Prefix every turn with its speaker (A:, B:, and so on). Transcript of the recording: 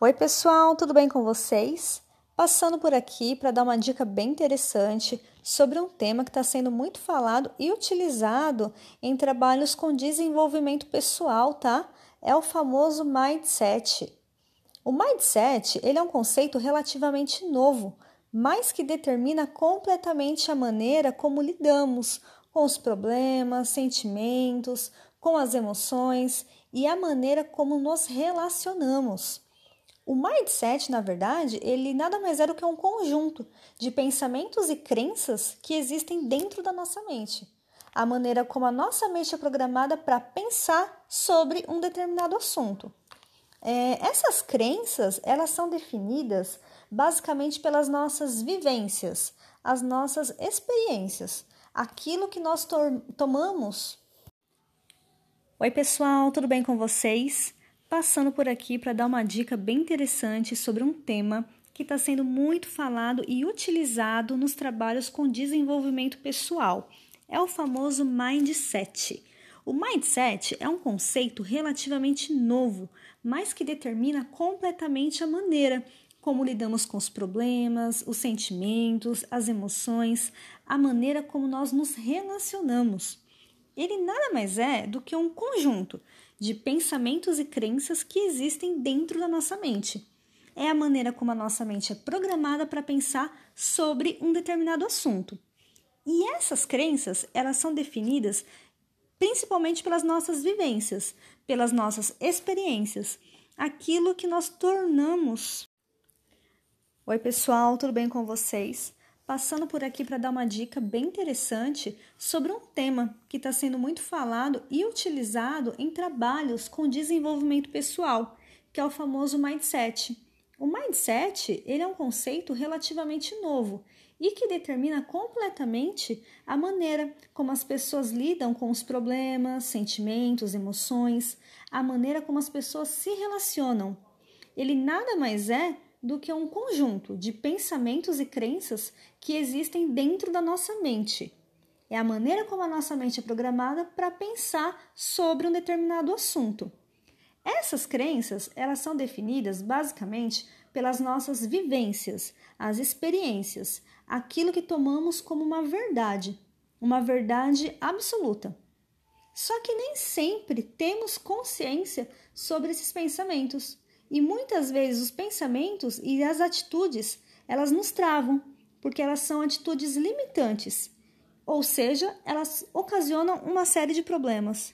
A: Oi, pessoal, tudo bem com vocês? Passando por aqui para dar uma dica bem interessante sobre um tema que está sendo muito falado e utilizado em trabalhos com desenvolvimento pessoal, tá? É o famoso mindset. O mindset ele é um conceito relativamente novo, mas que determina completamente a maneira como lidamos com os problemas, sentimentos, com as emoções e a maneira como nos relacionamos. O mindset, na verdade, ele nada mais é do que um conjunto de pensamentos e crenças que existem dentro da nossa mente. A maneira como a nossa mente é programada para pensar sobre um determinado assunto. É, essas crenças, elas são definidas basicamente pelas nossas vivências, as nossas experiências, aquilo que nós to tomamos. Oi, pessoal, tudo bem com vocês? Passando por aqui para dar uma dica bem interessante sobre um tema que está sendo muito falado e utilizado nos trabalhos com desenvolvimento pessoal. É o famoso mindset. O mindset é um conceito relativamente novo, mas que determina completamente a maneira como lidamos com os problemas, os sentimentos, as emoções, a maneira como nós nos relacionamos. Ele nada mais é do que um conjunto de pensamentos e crenças que existem dentro da nossa mente. É a maneira como a nossa mente é programada para pensar sobre um determinado assunto. E essas crenças, elas são definidas principalmente pelas nossas vivências, pelas nossas experiências, aquilo que nós tornamos. Oi, pessoal, tudo bem com vocês? Passando por aqui para dar uma dica bem interessante sobre um tema que está sendo muito falado e utilizado em trabalhos com desenvolvimento pessoal, que é o famoso mindset. O mindset ele é um conceito relativamente novo e que determina completamente a maneira como as pessoas lidam com os problemas, sentimentos, emoções, a maneira como as pessoas se relacionam. Ele nada mais é do que um conjunto de pensamentos e crenças que existem dentro da nossa mente. É a maneira como a nossa mente é programada para pensar sobre um determinado assunto. Essas crenças, elas são definidas basicamente pelas nossas vivências, as experiências, aquilo que tomamos como uma verdade, uma verdade absoluta. Só que nem sempre temos consciência sobre esses pensamentos. E muitas vezes os pensamentos e as atitudes, elas nos travam, porque elas são atitudes limitantes, ou seja, elas ocasionam uma série de problemas.